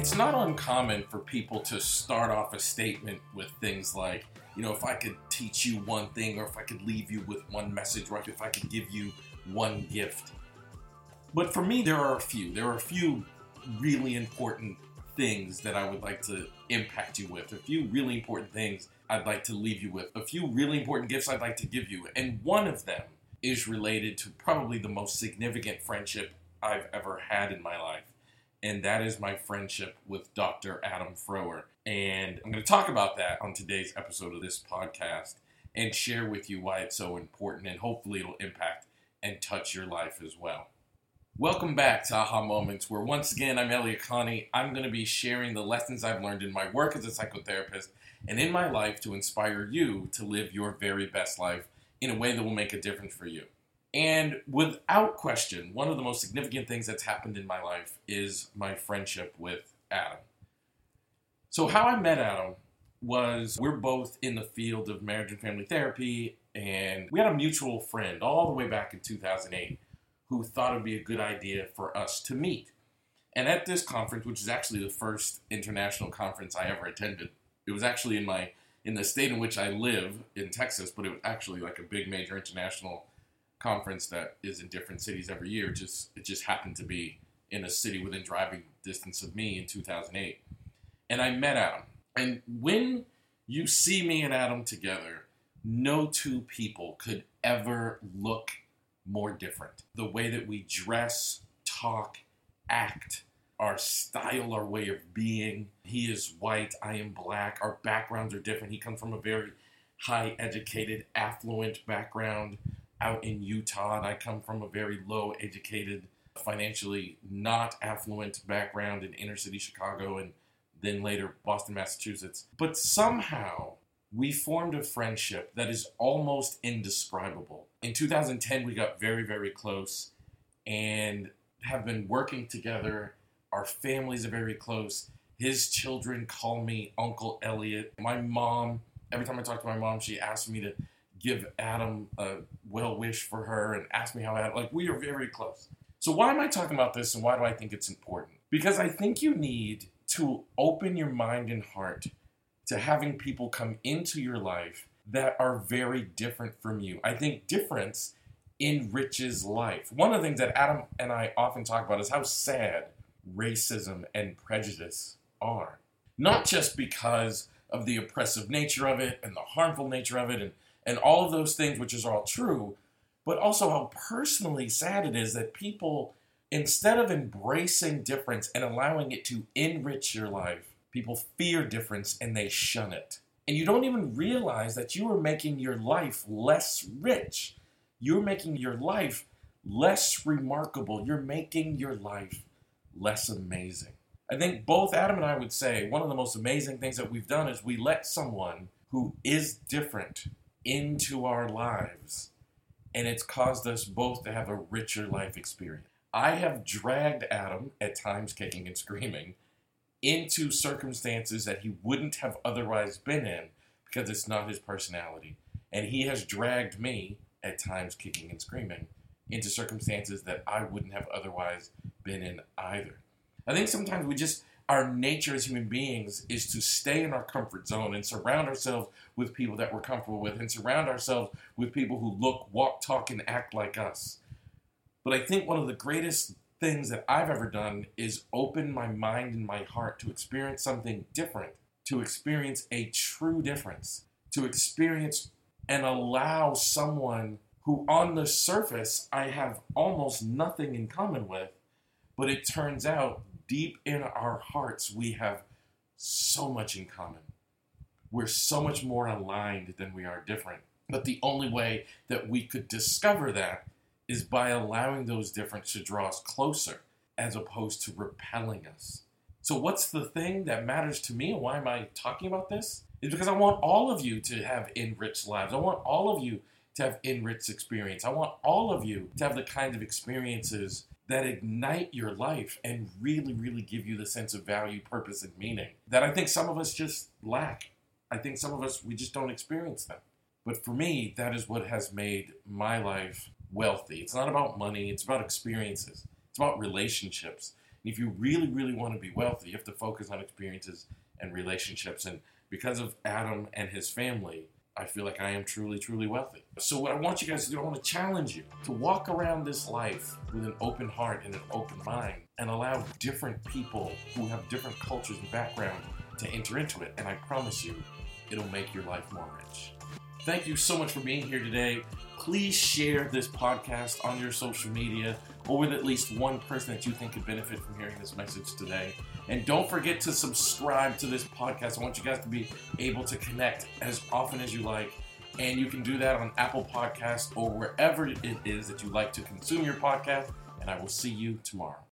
It's not uncommon for people to start off a statement with things like, you know, if I could teach you one thing, or if I could leave you with one message, or if I could give you one gift. But for me, there are a few. There are a few really important things that I would like to impact you with, a few really important things I'd like to leave you with, a few really important gifts I'd like to give you. And one of them is related to probably the most significant friendship I've ever had in my life. And that is my friendship with Dr. Adam Froerer. And I'm going to talk about that on today's episode of this podcast and share with you why it's so important. And hopefully, it'll impact and touch your life as well. Welcome back to Aha Moments, where once again I'm Elliott Connie. I'm going to be sharing the lessons I've learned in my work as a psychotherapist and in my life to inspire you to live your very best life in a way that will make a difference for you. And without question, one of the most significant things that's happened in my life is my friendship with Adam. So, how I met Adam was we're both in the field of marriage and family therapy, and we had a mutual friend all the way back in 2008 who thought it would be a good idea for us to meet. And at this conference, which is actually the first international conference I ever attended, it was actually in my in the state in which I live in Texas, but it was actually like a big major international conference that is in different cities every year. Just it just happened to be in a city within driving distance of me in 2008, and I met Adam. And when you see me and Adam together, no two people could ever look more different. The way that we dress, talk, act, our style, our way of being. He is white, I am black. Our backgrounds are different. He comes from a very high educated, affluent background out in Utah, and I come from a very low educated, financially not affluent background in inner city Chicago and then later Boston, Massachusetts. But somehow we formed a friendship that is almost indescribable. In 2010, we got very, very close and have been working together. Our families are very close. His children call me Uncle Elliott. My mom, every time I talk to my mom, she asks me to give Adam a well wish for her and ask me how I like we are very close. So why am I talking about this and why do I think it's important? Because I think you need to open your mind and heart to having people come into your life that are very different from you. I think difference enriches life. One of the things that Adam and I often talk about is how sad racism and prejudice are. Not just because of the oppressive nature of it and the harmful nature of it and and all of those things, which is all true, but also how personally sad it is that people, instead of embracing difference and allowing it to enrich your life, people fear difference and they shun it. And you don't even realize that you are making your life less rich. You're making your life less remarkable. You're making your life less amazing. I think both Adam and I would say one of the most amazing things that we've done is we let someone who is different into our lives, and it's caused us both to have a richer life experience. I have dragged Adam, at times kicking and screaming, into circumstances that he wouldn't have otherwise been in because it's not his personality. And he has dragged me, at times kicking and screaming, into circumstances that I wouldn't have otherwise been in either. I think sometimes we just our nature as human beings is to stay in our comfort zone and surround ourselves with people that we're comfortable with and surround ourselves with people who look, walk, talk, and act like us. But I think one of the greatest things that I've ever done is open my mind and my heart to experience something different, to experience a true difference, to experience and allow someone who on the surface I have almost nothing in common with, but it turns out deep in our hearts, we have so much in common. We're so much more aligned than we are different. But the only way that we could discover that is by allowing those differences to draw us closer as opposed to repelling us. So, what's the thing that matters to me and why am I talking about this? Is because I want all of you to have enriched lives. I want all of you to have enriched experience. I want all of you to have the kind of experiences that ignite your life and really, really give you the sense of value, purpose, and meaning that I think some of us just lack. I think some of us, we just don't experience them. But for me, that is what has made my life wealthy. It's not about money, it's about experiences, it's about relationships, And if you really, really want to be wealthy, you have to focus on experiences and relationships. And because of Adam and his family, I feel like I am truly, truly wealthy. So, what I want you guys to do, I want to challenge you to walk around this life with an open heart and an open mind and allow different people who have different cultures and backgrounds to enter into it. And I promise you, it'll make your life more rich. Thank you so much for being here today. Please share this podcast on your social media with at least one person that you think could benefit from hearing this message today. And don't forget to subscribe to this podcast. I want you guys to be able to connect as often as you like. And you can do that on Apple Podcasts or wherever it is that you like to consume your podcast. And I will see you tomorrow.